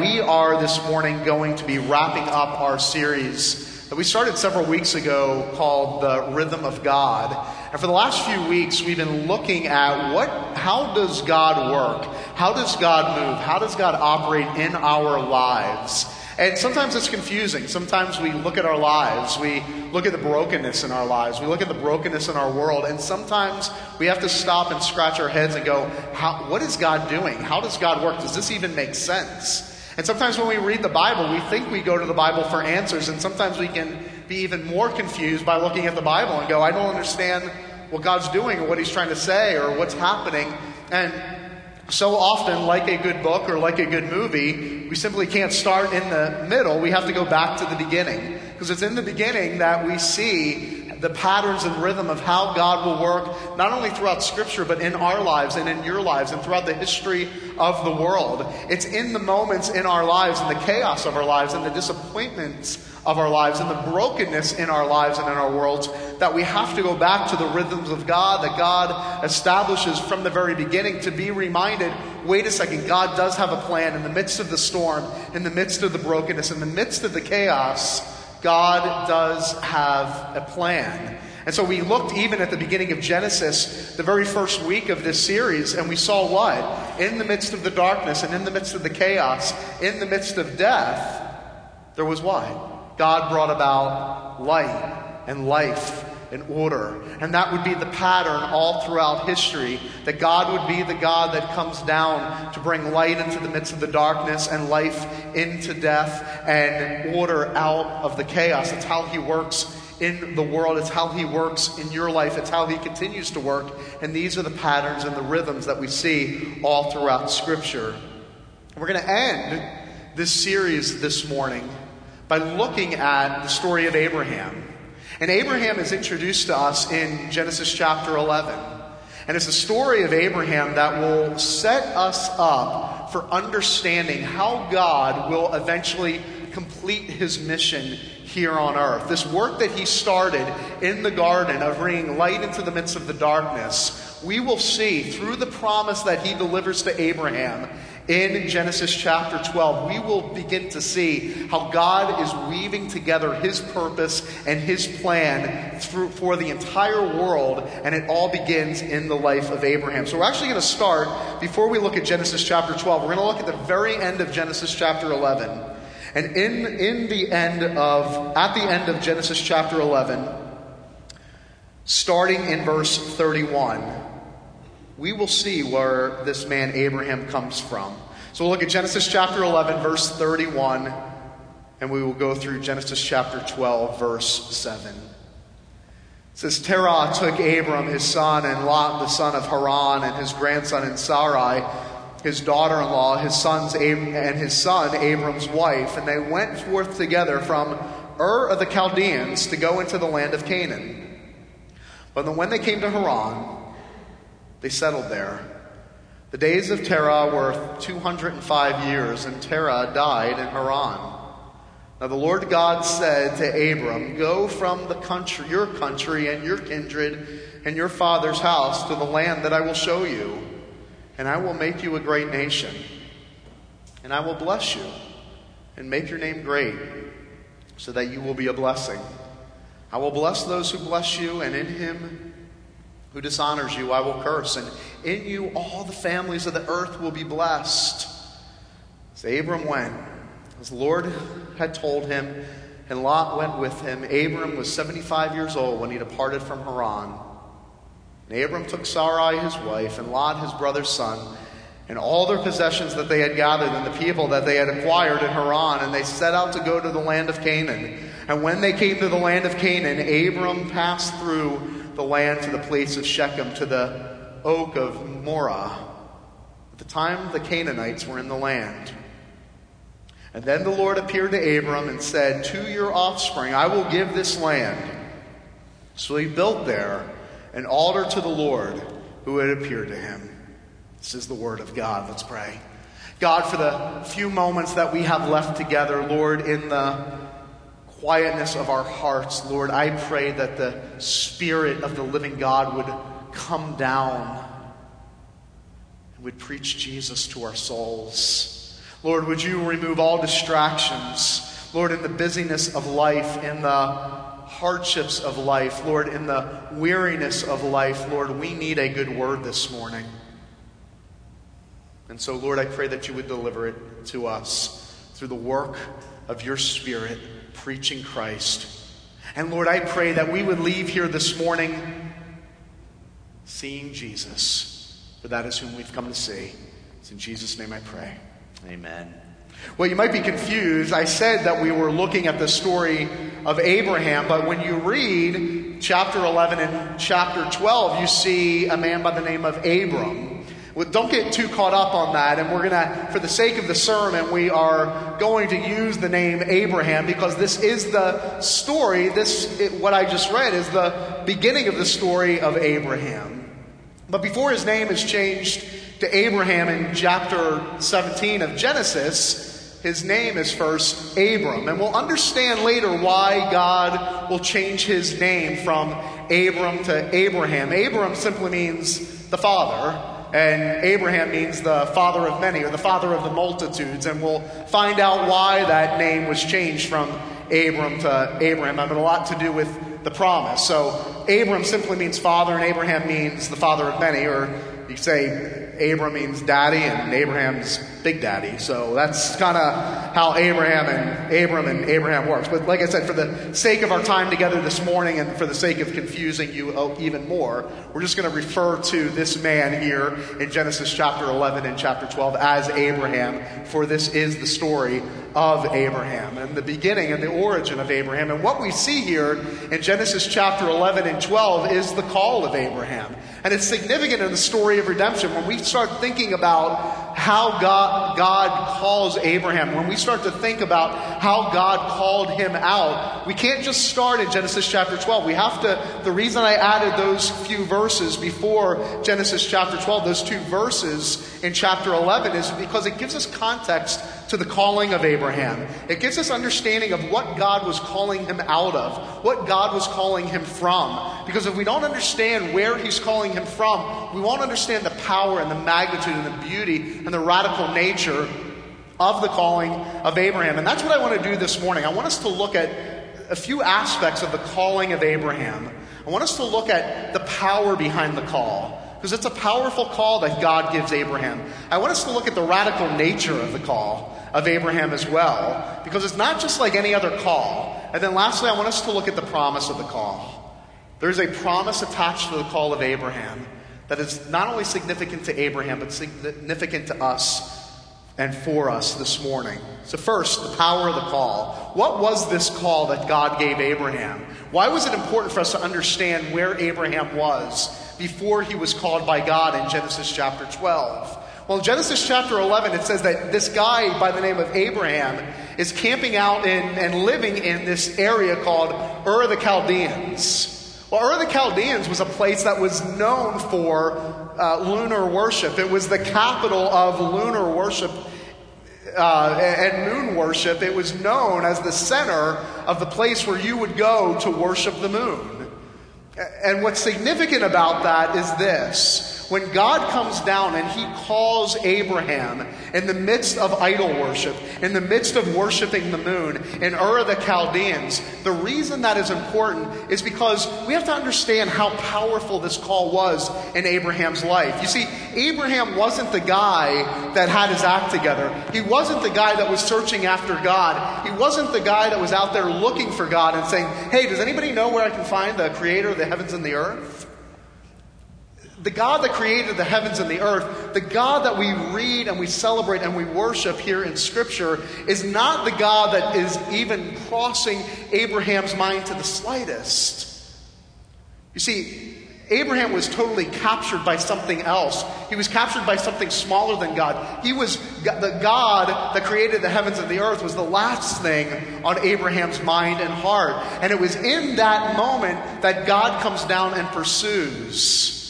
We are this morning going to be wrapping up our series that we started several weeks ago called The Rhythm of God. And for the last few weeks, we've been looking at what, how does God work? How does God move? How does God operate in our lives? And sometimes it's confusing. Sometimes we look at our lives, we look at the brokenness in our lives, we look at the brokenness in our world, and sometimes we have to stop and scratch our heads and go, What is God doing? How does God work? Does this even make sense? And sometimes when we read the Bible, we think we go to the Bible for answers, and sometimes we can be even more confused by looking at the Bible and go, I don't understand what God's doing or what He's trying to say or what's happening. And so often, like a good book or like a good movie, we simply can't start in the middle. We have to go back to the beginning. Because it's in the beginning that we see the patterns and rhythm of how God will work, not only throughout Scripture, but in our lives and in your lives and throughout the history of the world. It's in the moments in our lives and the chaos of our lives and the disappointments of our lives and the brokenness in our lives and in our worlds that we have to go back to the rhythms of God that God establishes from the very beginning to be reminded wait a second, God does have a plan in the midst of the storm, in the midst of the brokenness, in the midst of the chaos. God does have a plan. And so we looked even at the beginning of Genesis, the very first week of this series, and we saw what? In the midst of the darkness and in the midst of the chaos, in the midst of death, there was what? God brought about light and life and order. And that would be the pattern all throughout history that God would be the God that comes down to bring light into the midst of the darkness and life into death and order out of the chaos. It's how He works in the world, it's how He works in your life, it's how He continues to work. And these are the patterns and the rhythms that we see all throughout Scripture. We're going to end this series this morning by looking at the story of Abraham. And Abraham is introduced to us in Genesis chapter 11. And it's a story of Abraham that will set us up for understanding how God will eventually complete his mission here on earth. This work that he started in the garden of bringing light into the midst of the darkness, we will see through the promise that he delivers to Abraham in Genesis chapter 12, we will begin to see how God is weaving together His purpose and His plan through, for the entire world, and it all begins in the life of Abraham. So, we're actually going to start, before we look at Genesis chapter 12, we're going to look at the very end of Genesis chapter 11. And in, in the end of, at the end of Genesis chapter 11, starting in verse 31, we will see where this man Abraham comes from. So we'll look at Genesis chapter 11, verse 31, and we will go through Genesis chapter 12, verse 7. It says, Terah took Abram, his son, and Lot, the son of Haran, and his grandson, and Sarai, his daughter in law, his sons, and his son, Abram's wife, and they went forth together from Ur of the Chaldeans to go into the land of Canaan. But when they came to Haran, they settled there. The days of Terah were 205 years, and Terah died in Haran. Now the Lord God said to Abram, Go from the country, your country and your kindred and your father's house to the land that I will show you, and I will make you a great nation. And I will bless you and make your name great, so that you will be a blessing. I will bless those who bless you, and in him who dishonors you, I will curse, and in you all the families of the earth will be blessed. So Abram went, as the Lord had told him, and Lot went with him. Abram was 75 years old when he departed from Haran. And Abram took Sarai his wife, and Lot his brother's son, and all their possessions that they had gathered, and the people that they had acquired in Haran, and they set out to go to the land of Canaan. And when they came to the land of Canaan, Abram passed through the land to the place of Shechem, to the oak of Moreh. At the time, the Canaanites were in the land. And then the Lord appeared to Abram and said, To your offspring I will give this land. So he built there an altar to the Lord who had appeared to him. This is the word of God. Let's pray. God, for the few moments that we have left together, Lord, in the quietness of our hearts, Lord, I pray that the Spirit of the living God would come down and would preach Jesus to our souls. Lord, would you remove all distractions? Lord, in the busyness of life, in the hardships of life, Lord, in the weariness of life, Lord, we need a good word this morning. And so, Lord, I pray that you would deliver it to us through the work of your Spirit preaching Christ. And Lord, I pray that we would leave here this morning seeing Jesus, for that is whom we've come to see. It's in Jesus' name I pray. Amen. Well, you might be confused. I said that we were looking at the story of Abraham, but when you read chapter 11 and chapter 12, you see a man by the name of Abram. Well, don't get too caught up on that, and we're going to, for the sake of the sermon, we are going to use the name Abraham because this is the story. This, it, what I just read, is the beginning of the story of Abraham. But before his name is changed to Abraham in chapter 17 of Genesis, his name is first Abram. And we'll understand later why God will change his name from Abram to Abraham. Abram simply means the father, and Abraham means the father of many or the father of the multitudes. And we'll find out why that name was changed from Abram to Abraham. I have a lot to do with the promise. So Abram simply means father, and Abraham means the father of many, or you say Abram means daddy, and Abraham's big daddy. So that's kind of how Abraham and Abram and Abraham works. But like I said, for the sake of our time together this morning and for the sake of confusing you oh, even more, we're just going to refer to this man here in Genesis chapter 11 and chapter 12 as Abraham, for this is the story of Abraham and the beginning and the origin of Abraham. And what we see here in Genesis chapter 11 and 12 is the call of Abraham. And it's significant in the story of redemption when we start thinking about how God, God calls Abraham, when we start to think about how God called him out, we can't just start in Genesis chapter 12. We have to, the reason I added those few verses before Genesis chapter 12, those two verses in chapter 11, is because it gives us context to the calling of Abraham. It gives us understanding of what God was calling him out of, what God was calling him from. Because if we don't understand where he's calling him from, we won't understand the power and the magnitude and the beauty and the radical nature of the calling of Abraham. And that's what I want to do this morning. I want us to look at a few aspects of the calling of Abraham. I want us to look at the power behind the call because it's a powerful call that God gives Abraham. I want us to look at the radical nature of the call of Abraham as well, because it's not just like any other call. And then lastly, I want us to look at the promise of the call. There's a promise attached to the call of Abraham that is not only significant to Abraham, but significant to us and for us this morning. So, first, the power of the call. What was this call that God gave Abraham? Why was it important for us to understand where Abraham was before he was called by God in Genesis chapter 12? Well, in Genesis chapter 11, it says that this guy by the name of Abraham is camping out in, and living in this area called Ur the Chaldeans. Well, Ur the Chaldeans was a place that was known for uh, lunar worship. It was the capital of lunar worship uh, and moon worship. It was known as the center of the place where you would go to worship the moon. And what's significant about that is this when God comes down and he calls Abraham in the midst of idol worship, in the midst of worshiping the moon in Ur of the Chaldeans, the reason that is important is because we have to understand how powerful this call was in Abraham's life. You see, Abraham wasn't the guy that had his act together. He wasn't the guy that was searching after God. He wasn't the guy that was out there looking for God and saying, Hey, does anybody know where I can find the creator of the heavens and the earth? The God that created the heavens and the earth, the God that we read and we celebrate and we worship here in Scripture, is not the God that is even crossing Abraham's mind to the slightest. You see, Abraham was totally captured by something else. He was captured by something smaller than God. He was the God that created the heavens and the earth was the last thing on Abraham's mind and heart. And it was in that moment that God comes down and pursues.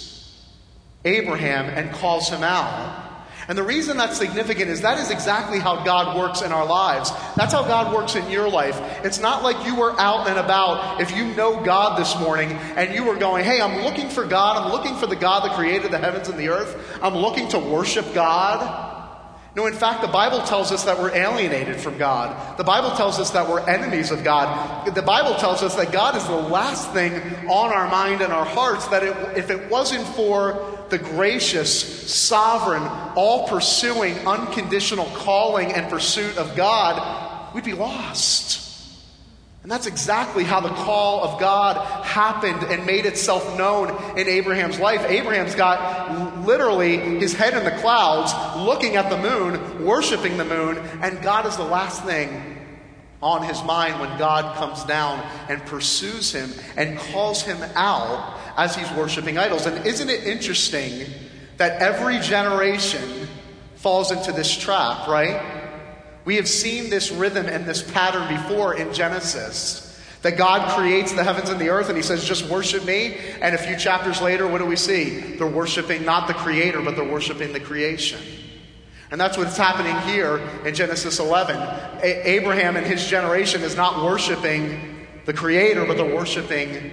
Abraham and calls him out. And the reason that's significant is that is exactly how God works in our lives. That's how God works in your life. It's not like you were out and about. If you know God this morning and you were going, hey, I'm looking for God, I'm looking for the God that created the heavens and the earth, I'm looking to worship God. No, in fact, the Bible tells us that we're alienated from God. The Bible tells us that we're enemies of God. The Bible tells us that God is the last thing on our mind and our hearts, that it, if it wasn't for the gracious, sovereign, all pursuing, unconditional calling and pursuit of God, we'd be lost. And that's exactly how the call of God happened and made itself known in Abraham's life. Abraham's got literally his head in the clouds, looking at the moon, worshiping the moon, and God is the last thing on his mind when God comes down and pursues him and calls him out as he's worshiping idols. And isn't it interesting that every generation falls into this trap, right? We have seen this rhythm and this pattern before in Genesis. That God creates the heavens and the earth and He says, just worship me. And a few chapters later, what do we see? They're worshiping not the Creator, but they're worshiping the creation. And that's what's happening here in Genesis 11. A- Abraham and his generation is not worshiping the Creator, but they're worshiping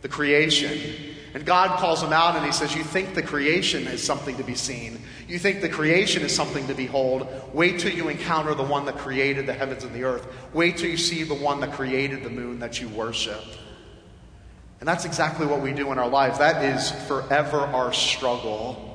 the creation. And God calls them out and he says, You think the creation is something to be seen. You think the creation is something to behold. Wait till you encounter the one that created the heavens and the earth. Wait till you see the one that created the moon that you worship. And that's exactly what we do in our lives. That is forever our struggle.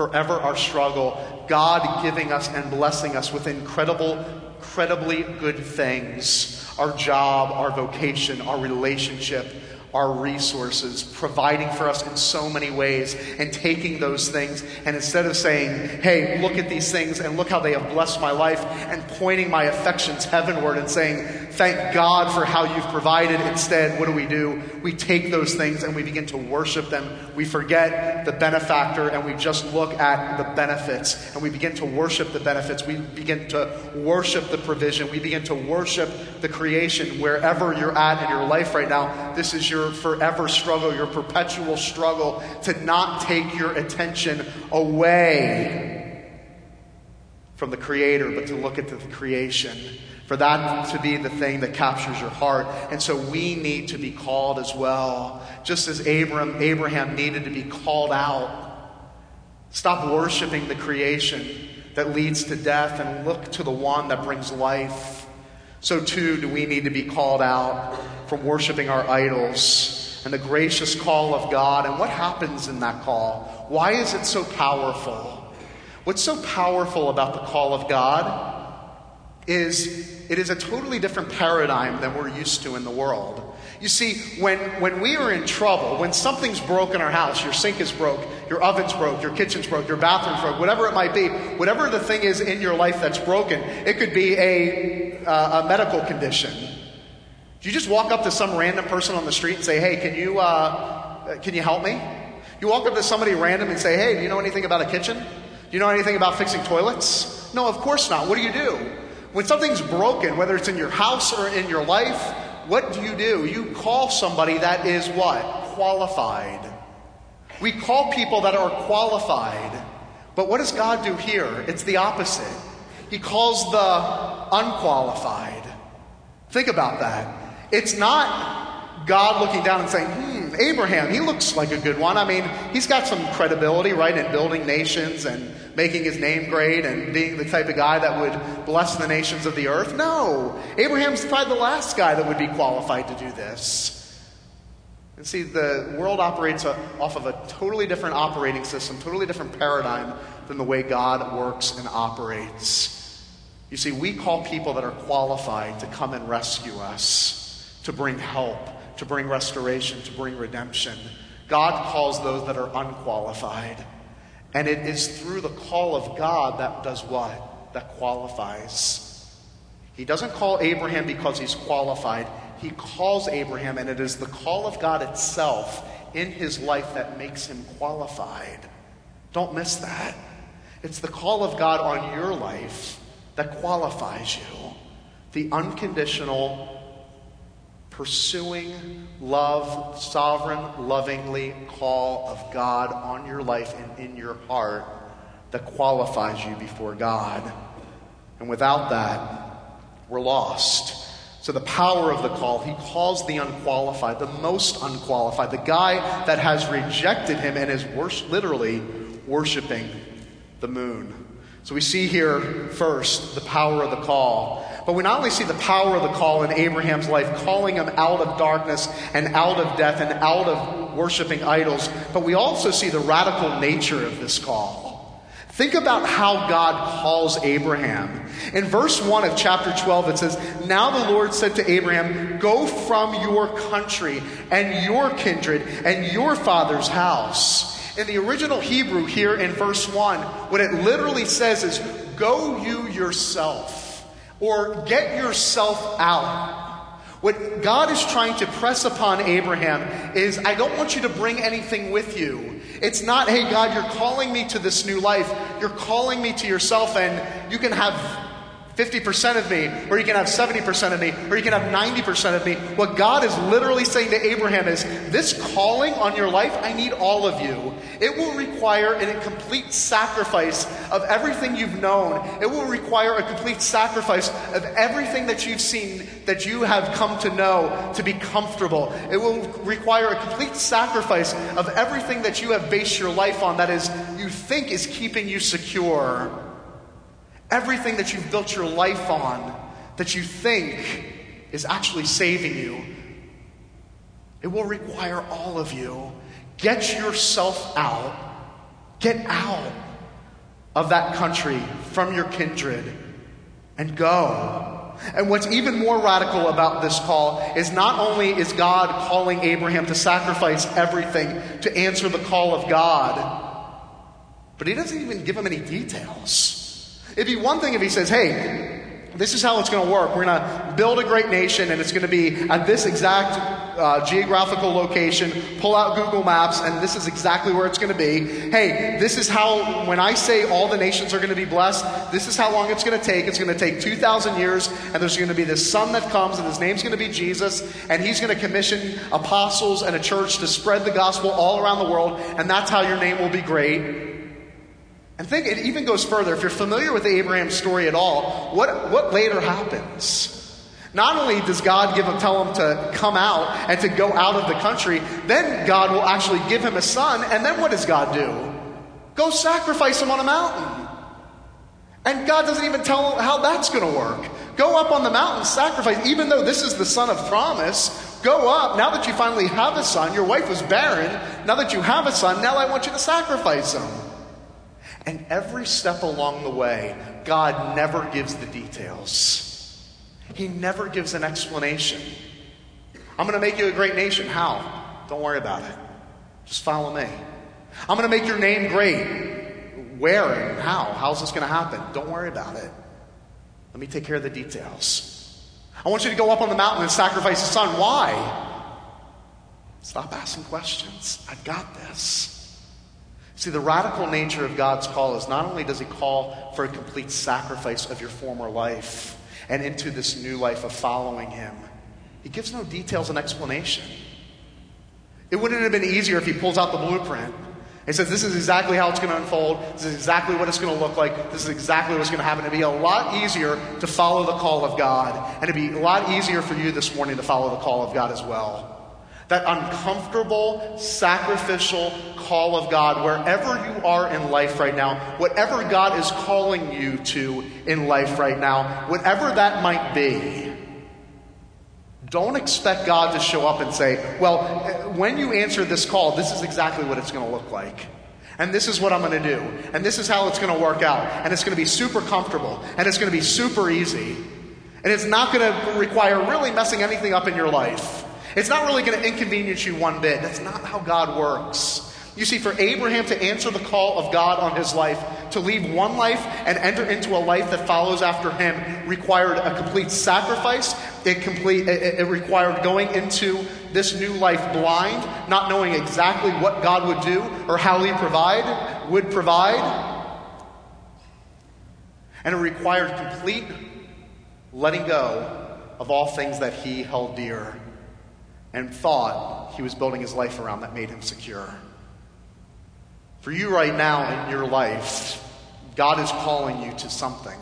Forever our struggle. God giving us and blessing us with incredible, incredibly good things our job, our vocation, our relationship our resources, providing for us in so many ways, and taking those things, and instead of saying, hey, look at these things and look how they have blessed my life, and pointing my affections heavenward and saying, thank God for how you've provided, instead, what do we do? We take those things and we begin to worship them. We forget the benefactor and we just look at the benefits, and we begin to worship the benefits. We begin to worship the provision. We begin to worship the creation wherever you're at in your life right now. This is your your forever struggle, your perpetual struggle to not take your attention away from the Creator, but to look at the creation. For that to be the thing that captures your heart. And so we need to be called as well. Just as Abraham, Abraham needed to be called out. Stop worshiping the creation that leads to death and look to the one that brings life. So too do we need to be called out from worshiping our idols and the gracious call of God. And what happens in that call? Why is it so powerful? What's so powerful about the call of God is it is a totally different paradigm than we're used to in the world. You see, when, when we are in trouble, when something's broke in our house, your sink is broke, your oven's broke, your kitchen's broke, your bathroom's broke, whatever it might be, whatever the thing is in your life that's broken, it could be a, uh, a medical condition. Do you just walk up to some random person on the street and say, hey, can you, uh, can you help me? You walk up to somebody random and say, hey, do you know anything about a kitchen? Do you know anything about fixing toilets? No, of course not. What do you do? When something's broken, whether it's in your house or in your life, what do you do? You call somebody that is what? Qualified. We call people that are qualified. But what does God do here? It's the opposite. He calls the unqualified. Think about that. It's not God looking down and saying, hmm, Abraham, he looks like a good one. I mean, he's got some credibility, right, in building nations and making his name great and being the type of guy that would bless the nations of the earth. No. Abraham's probably the last guy that would be qualified to do this. And see, the world operates off of a totally different operating system, totally different paradigm than the way God works and operates. You see, we call people that are qualified to come and rescue us to bring help, to bring restoration, to bring redemption. God calls those that are unqualified. And it is through the call of God that does what? That qualifies. He doesn't call Abraham because he's qualified. He calls Abraham, and it is the call of God itself in his life that makes him qualified. Don't miss that. It's the call of God on your life that qualifies you. The unconditional pursuing love, sovereign, lovingly call of God on your life and in your heart that qualifies you before God. And without that, we're lost. So, the power of the call, he calls the unqualified, the most unqualified, the guy that has rejected him and is literally worshiping the moon. So we see here first the power of the call. But we not only see the power of the call in Abraham's life, calling him out of darkness and out of death and out of worshiping idols, but we also see the radical nature of this call. Think about how God calls Abraham. In verse 1 of chapter 12, it says, Now the Lord said to Abraham, Go from your country and your kindred and your father's house. In the original Hebrew here in verse 1, what it literally says is, Go you yourself, or get yourself out. What God is trying to press upon Abraham is, I don't want you to bring anything with you. It's not, hey, God, you're calling me to this new life. You're calling me to yourself, and you can have 50% of me, or you can have 70% of me, or you can have 90% of me. What God is literally saying to Abraham is this calling on your life, I need all of you. It will require a complete sacrifice of everything you've known. It will require a complete sacrifice of everything that you've seen, that you have come to know to be comfortable. It will require a complete sacrifice of everything that you have based your life on, that is, you think is keeping you secure. Everything that you've built your life on that you think is actually saving you, it will require all of you. Get yourself out. Get out of that country from your kindred and go. And what's even more radical about this call is not only is God calling Abraham to sacrifice everything to answer the call of God, but he doesn't even give him any details. It'd be one thing if he says, hey, this is how it's going to work. We're going to build a great nation, and it's going to be at this exact uh, geographical location. Pull out Google Maps, and this is exactly where it's going to be. Hey, this is how, when I say all the nations are going to be blessed, this is how long it's going to take. It's going to take 2,000 years, and there's going to be this son that comes, and his name's going to be Jesus, and he's going to commission apostles and a church to spread the gospel all around the world, and that's how your name will be great. And think, it even goes further. If you're familiar with the Abraham story at all, what, what later happens? Not only does God give him, tell him to come out and to go out of the country, then God will actually give him a son. And then what does God do? Go sacrifice him on a mountain. And God doesn't even tell him how that's going to work. Go up on the mountain, sacrifice, even though this is the son of promise. Go up. Now that you finally have a son, your wife was barren. Now that you have a son, now I want you to sacrifice him. And every step along the way, God never gives the details. He never gives an explanation. I'm going to make you a great nation. How? Don't worry about it. Just follow me. I'm going to make your name great. Where and how? How's this going to happen? Don't worry about it. Let me take care of the details. I want you to go up on the mountain and sacrifice a son. Why? Stop asking questions. I've got this. See, the radical nature of God's call is not only does He call for a complete sacrifice of your former life and into this new life of following Him, He gives no details and explanation. It wouldn't have been easier if He pulls out the blueprint and says, This is exactly how it's going to unfold. This is exactly what it's going to look like. This is exactly what's going to happen. It'd be a lot easier to follow the call of God. And it'd be a lot easier for you this morning to follow the call of God as well that uncomfortable, sacrificial call of God, wherever you are in life right now, whatever God is calling you to in life right now, whatever that might be. Don't expect God to show up and say, Well, when you answer this call, this is exactly what it's going to look like. And this is what I'm going to do. And this is how it's going to work out. And it's going to be super comfortable. And it's going to be super easy. And it's not going to require really messing anything up in your life. It's not really going to inconvenience you one bit. That's not how God works. You see, for Abraham to answer the call of God on his life, to leave one life and enter into a life that follows after him, required a complete sacrifice. It, complete, it, it required going into this new life blind, not knowing exactly what God would do or how He provide, would provide. And it required complete letting go of all things that he held dear and thought he was building his life around that made him secure. For you right now in your life, God is calling you to something.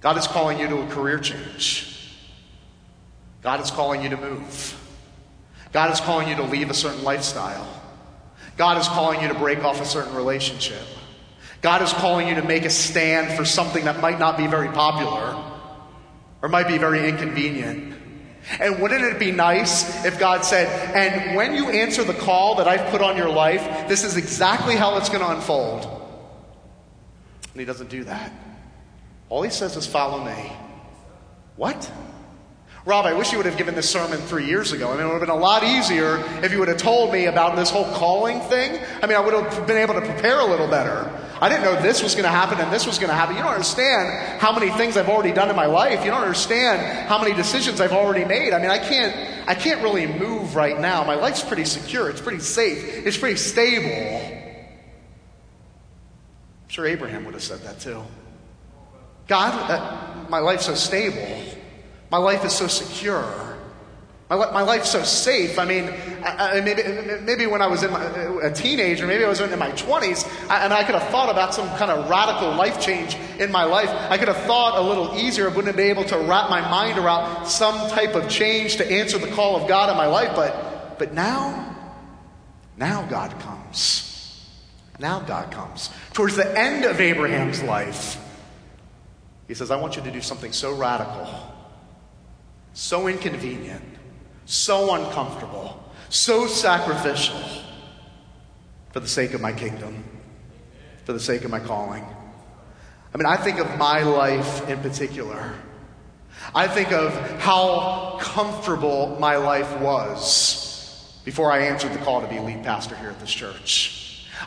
God is calling you to a career change. God is calling you to move. God is calling you to leave a certain lifestyle. God is calling you to break off a certain relationship. God is calling you to make a stand for something that might not be very popular or might be very inconvenient. And wouldn't it be nice if God said, and when you answer the call that I've put on your life, this is exactly how it's going to unfold? And He doesn't do that. All He says is, follow me. What? Rob, I wish you would have given this sermon three years ago. I mean, it would have been a lot easier if you would have told me about this whole calling thing. I mean, I would have been able to prepare a little better. I didn't know this was going to happen and this was going to happen. You don't understand how many things I've already done in my life. You don't understand how many decisions I've already made. I mean, I can't, I can't really move right now. My life's pretty secure. It's pretty safe. It's pretty stable. I'm sure Abraham would have said that too. God, uh, my life's so stable. My life is so secure. My, my life's so safe. I mean, I, I, maybe, maybe when I was in my, a teenager, maybe I was in my 20s, and I could have thought about some kind of radical life change in my life. I could have thought a little easier, wouldn't have been able to wrap my mind around some type of change to answer the call of God in my life. But, but now, now God comes. Now God comes. Towards the end of Abraham's life, he says, I want you to do something so radical, so inconvenient so uncomfortable, so sacrificial for the sake of my kingdom, for the sake of my calling. I mean, I think of my life in particular. I think of how comfortable my life was before I answered the call to be lead pastor here at this church.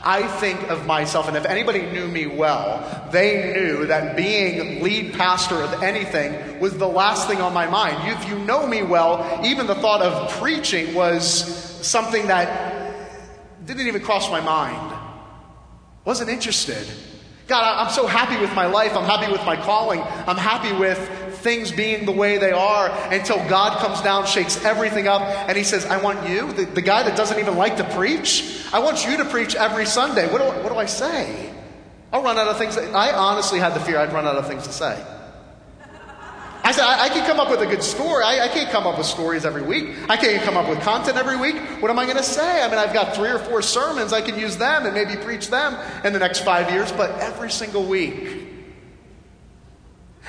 I think of myself, and if anybody knew me well, they knew that being lead pastor of anything was the last thing on my mind. If you know me well, even the thought of preaching was something that didn't even cross my mind. Wasn't interested. God, I'm so happy with my life. I'm happy with my calling. I'm happy with things being the way they are until God comes down, shakes everything up, and He says, I want you, the, the guy that doesn't even like to preach, I want you to preach every Sunday. What do, what do I say? I'll run out of things. I honestly had the fear I'd run out of things to say. I said, I, I can come up with a good story. I, I, can't come up with stories every week. I can't come up with content every week. What am I going to say? I mean, I've got three or four sermons. I can use them and maybe preach them in the next five years, but every single week,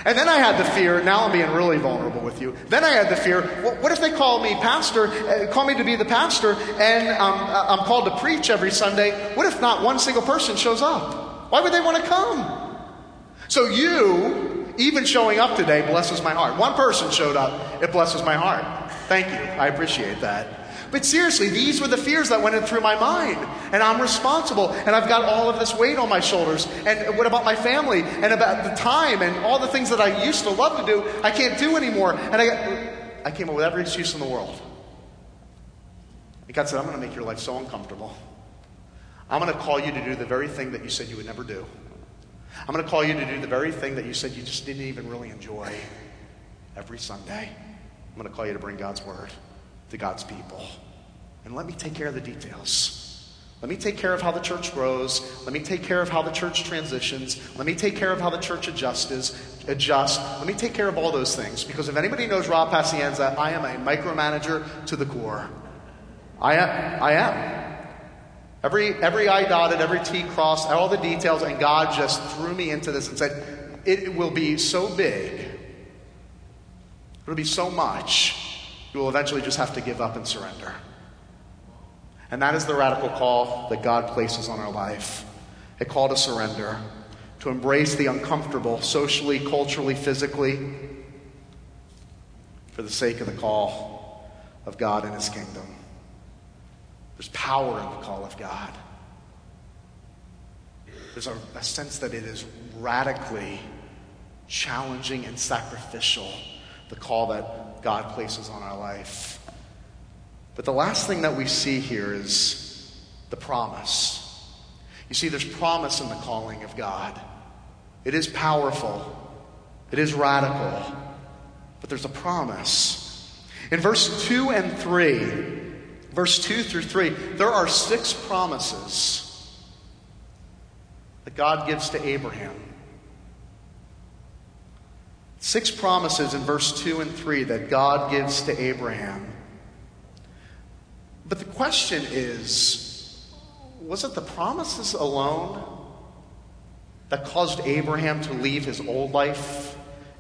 and then I had the fear, now I'm being really vulnerable with you. Then I had the fear, well, what if they call me pastor, uh, call me to be the pastor, and um, I'm called to preach every Sunday? What if not one single person shows up? Why would they want to come? So you, even showing up today, blesses my heart. One person showed up, it blesses my heart. Thank you. I appreciate that. But seriously, these were the fears that went through my mind. And I'm responsible. And I've got all of this weight on my shoulders. And what about my family? And about the time and all the things that I used to love to do, I can't do anymore. And I, got, I came up with every excuse in the world. And God said, I'm going to make your life so uncomfortable. I'm going to call you to do the very thing that you said you would never do. I'm going to call you to do the very thing that you said you just didn't even really enjoy every Sunday. I'm going to call you to bring God's word to God's people. And let me take care of the details. Let me take care of how the church grows. Let me take care of how the church transitions. Let me take care of how the church adjusts. Adjust. Let me take care of all those things. Because if anybody knows Rob Pacienza, I am a micromanager to the core. I am. I am. Every, every I dotted, every T crossed, all the details, and God just threw me into this and said, It will be so big. It'll be so much you will eventually just have to give up and surrender. And that is the radical call that God places on our life a call to surrender, to embrace the uncomfortable socially, culturally, physically, for the sake of the call of God and His kingdom. There's power in the call of God. There's a, a sense that it is radically challenging and sacrificial, the call that God places on our life. But the last thing that we see here is the promise. You see, there's promise in the calling of God. It is powerful, it is radical, but there's a promise. In verse 2 and 3, verse 2 through 3, there are six promises that God gives to Abraham. Six promises in verse 2 and 3 that God gives to Abraham. But the question is was it the promises alone? that caused Abraham to leave his old life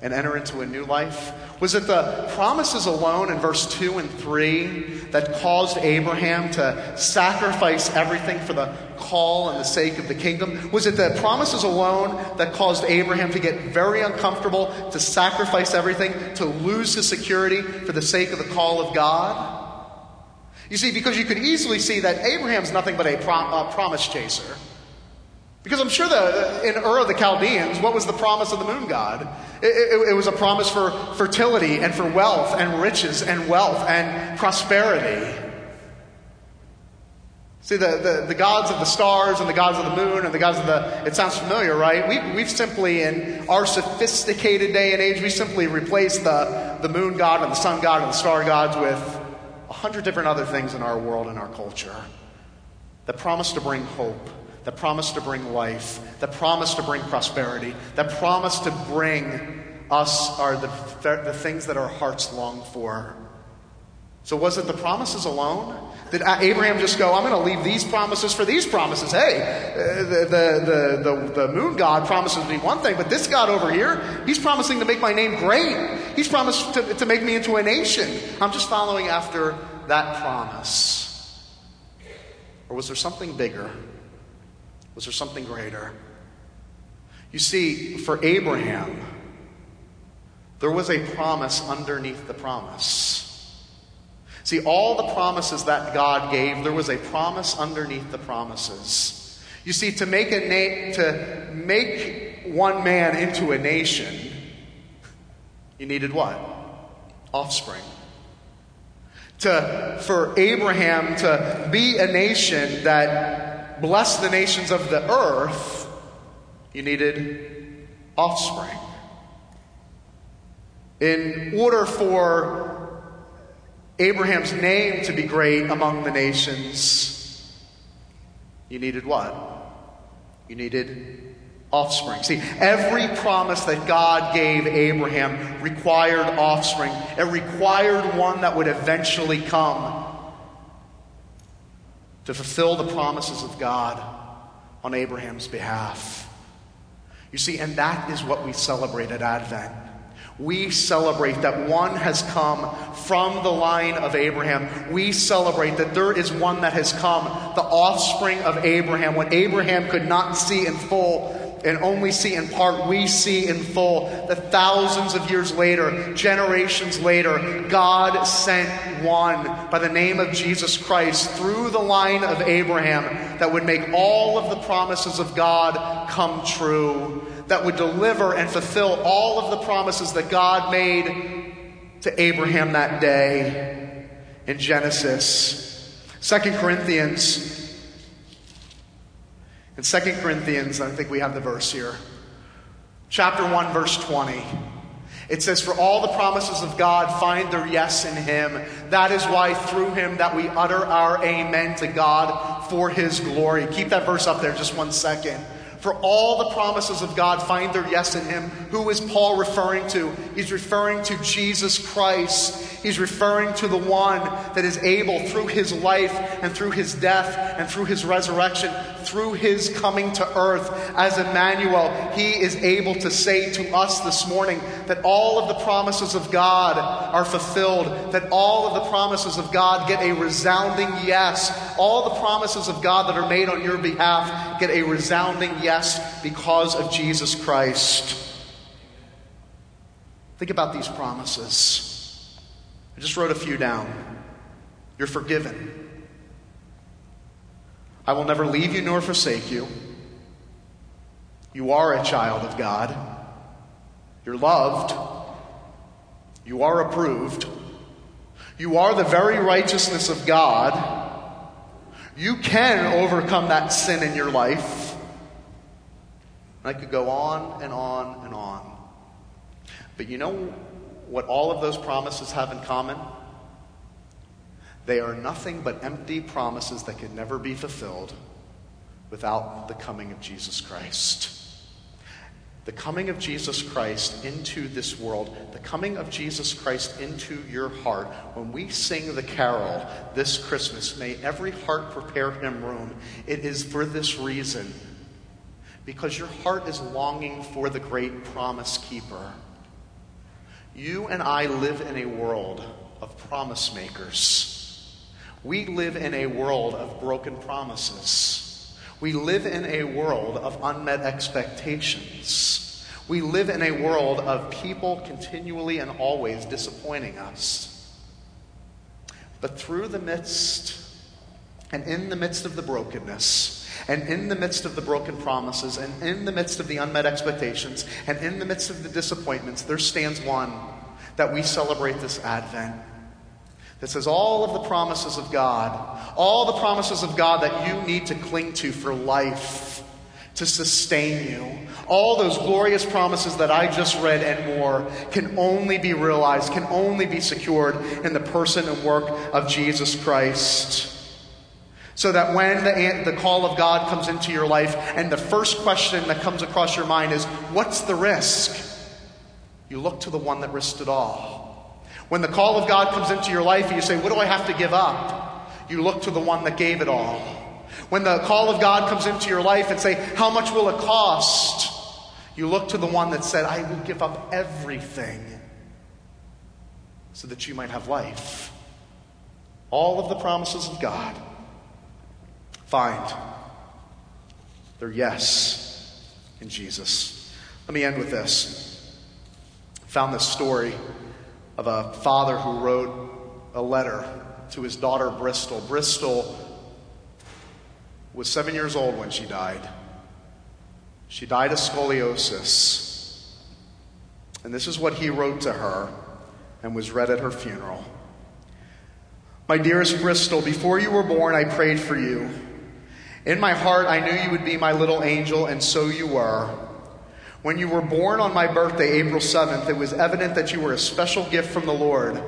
and enter into a new life? Was it the promises alone in verse 2 and 3 that caused Abraham to sacrifice everything for the call and the sake of the kingdom? Was it the promises alone that caused Abraham to get very uncomfortable, to sacrifice everything, to lose his security for the sake of the call of God? You see, because you could easily see that Abraham's nothing but a, prom- promise chaser. Because I'm sure that in Ur of the Chaldeans, what was the promise of the moon god? It, it, it, was a promise for fertility and for wealth and riches and wealth and prosperity. See, the, the, the, gods of the stars and the gods of the moon and the gods of the. It sounds familiar, right? We, we've simply, in our sophisticated day and age, we simply replaced the, the moon god and the sun god and the star gods with a hundred different other things in our world and our culture that promise to bring hope that promise to bring life, that promise to bring prosperity, that promise to bring us are the, the things that our hearts long for. So, was it the promises alone? Did Abraham just go, I'm going to leave these promises for these promises? Hey, the, the, the, the, moon god promises me one thing, but this God over here, he's promising to make my name great. He's promised to, to make me into a nation. I'm just following after that promise. Or was there something bigger? Was there something greater? You see, for Abraham, there was a promise underneath the promise. See, all the promises that God gave, there was a promise underneath the promises. You see, to make a na- to make one man into a nation, you needed what? Offspring. To, for Abraham to be a nation that bless the nations of the earth, you needed offspring. In order for Abraham's name to be great among the nations, you needed what? You needed offspring. See, every promise that God gave Abraham required offspring. It required one that would eventually come to fulfill the promises of God on Abraham's behalf. You see, and that is what we celebrate at Advent. We celebrate that one has come from the line of Abraham. We celebrate that there is one that has come, the offspring of Abraham. What Abraham could not see in full, and only see in part, we see in full that thousands of years later, generations later, God sent one by the name of Jesus Christ through the line of Abraham that would make all of the promises of God come true, that would deliver and fulfill all of the promises that God made to Abraham that day in Genesis. Second Corinthians in 2 Corinthians, I think we have the verse here. Chapter 1, verse 20. It says, For all the promises of God find their yes in Him. That is why through Him that we utter our amen to God for His glory. Keep that verse up there just one second. For all the promises of God find their yes in him. Who is Paul referring to? He's referring to Jesus Christ. He's referring to the one that is able, through his life and through his death and through his resurrection, through his coming to earth as Emmanuel, he is able to say to us this morning that all of the promises of God are fulfilled, that all of the promises of God get a resounding yes. All the promises of God that are made on your behalf get a resounding yes because of Jesus Christ. Think about these promises. I just wrote a few down. You're forgiven. I will never leave you nor forsake you. You are a child of God. You're loved. You are approved. You are the very righteousness of God. You can overcome that sin in your life. And I could go on and on and on. But you know what all of those promises have in common? They are nothing but empty promises that can never be fulfilled without the coming of Jesus Christ. The coming of Jesus Christ into this world, the coming of Jesus Christ into your heart. When we sing the carol this Christmas, may every heart prepare him room. It is for this reason because your heart is longing for the great promise keeper. You and I live in a world of promise makers. We live in a world of broken promises. We live in a world of unmet expectations. We live in a world of people continually and always disappointing us. But through the midst and in the midst of the brokenness, and in the midst of the broken promises, and in the midst of the unmet expectations, and in the midst of the disappointments, there stands one that we celebrate this Advent that says all of the promises of God, all the promises of God that you need to cling to for life, to sustain you, all those glorious promises that I just read and more can only be realized, can only be secured in the person and work of Jesus Christ. So that when the, the call of God comes into your life and the first question that comes across your mind is, What's the risk? You look to the one that risked it all. When the call of God comes into your life and you say, What do I have to give up? You look to the one that gave it all. When the call of God comes into your life and say, How much will it cost? You look to the one that said, I will give up everything so that you might have life. All of the promises of God find their yes in Jesus. Let me end with this. I found this story of a father who wrote a letter to his daughter Bristol. Bristol was seven years old when she died. She died of scoliosis. And this is what he wrote to her and was read at her funeral. My dearest Bristol, before you were born, I prayed for you. In my heart, I knew you would be my little angel, and so you were. When you were born on my birthday, April 7th, it was evident that you were a special gift from the Lord.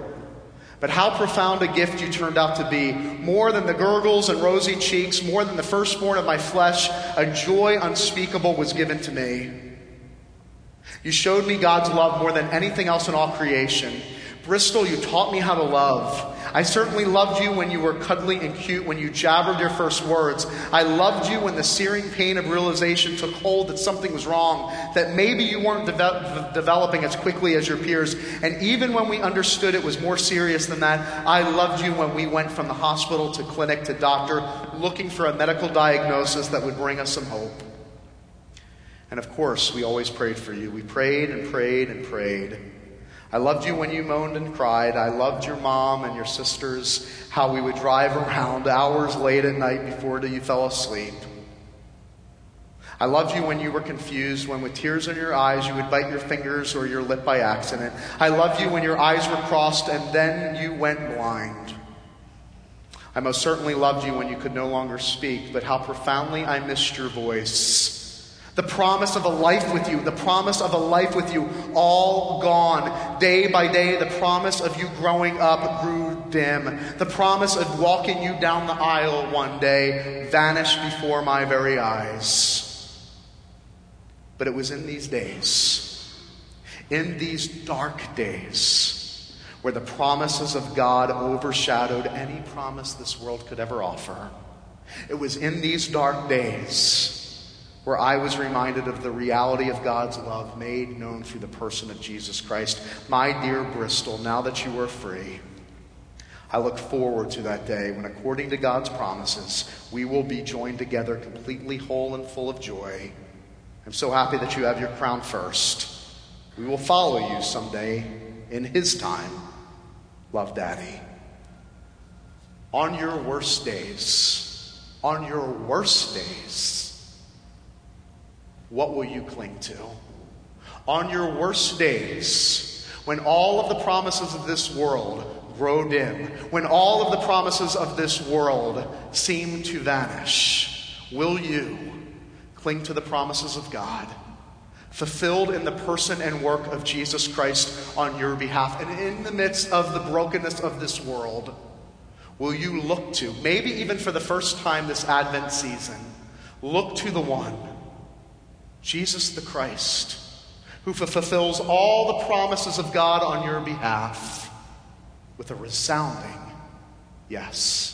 But how profound a gift you turned out to be. More than the gurgles and rosy cheeks, more than the firstborn of my flesh, a joy unspeakable was given to me. You showed me God's love more than anything else in all creation. Bristol, you taught me how to love. I certainly loved you when you were cuddly and cute, when you jabbered your first words. I loved you when the searing pain of realization took hold that something was wrong, that maybe you weren't de- developing as quickly as your peers. And even when we understood it was more serious than that, I loved you when we went from the hospital to clinic to doctor, looking for a medical diagnosis that would bring us some hope. And of course, we always prayed for you. We prayed and prayed and prayed. I loved you when you moaned and cried. I loved your mom and your sisters, how we would drive around hours late at night before you fell asleep. I loved you when you were confused, when with tears in your eyes you would bite your fingers or your lip by accident. I loved you when your eyes were crossed and then you went blind. I most certainly loved you when you could no longer speak, but how profoundly I missed your voice. The promise of a life with you, the promise of a life with you, all gone. Day by day, the promise of you growing up grew dim. The promise of walking you down the aisle one day vanished before my very eyes. But it was in these days, in these dark days, where the promises of God overshadowed any promise this world could ever offer. It was in these dark days where I was reminded of the reality of God's love made known through the person of Jesus Christ. My dear Bristol, now that you are free, I look forward to that day when, according to God's promises, we will be joined together completely whole and full of joy. I'm so happy that you have your crown first. We will follow you someday in His time. Love, Daddy. On your worst days, on your worst days, what will you cling to? On your worst days, when all of the promises of this world grow dim, when all of the promises of this world seem to vanish, will you cling to the promises of God? fulfilled in the person and work of Jesus Christ on your behalf. And in the midst of the brokenness of this world, will you look to, maybe even for the first time this Advent season, look to the one Jesus the Christ, who fulfills all the promises of God on your behalf with a resounding yes.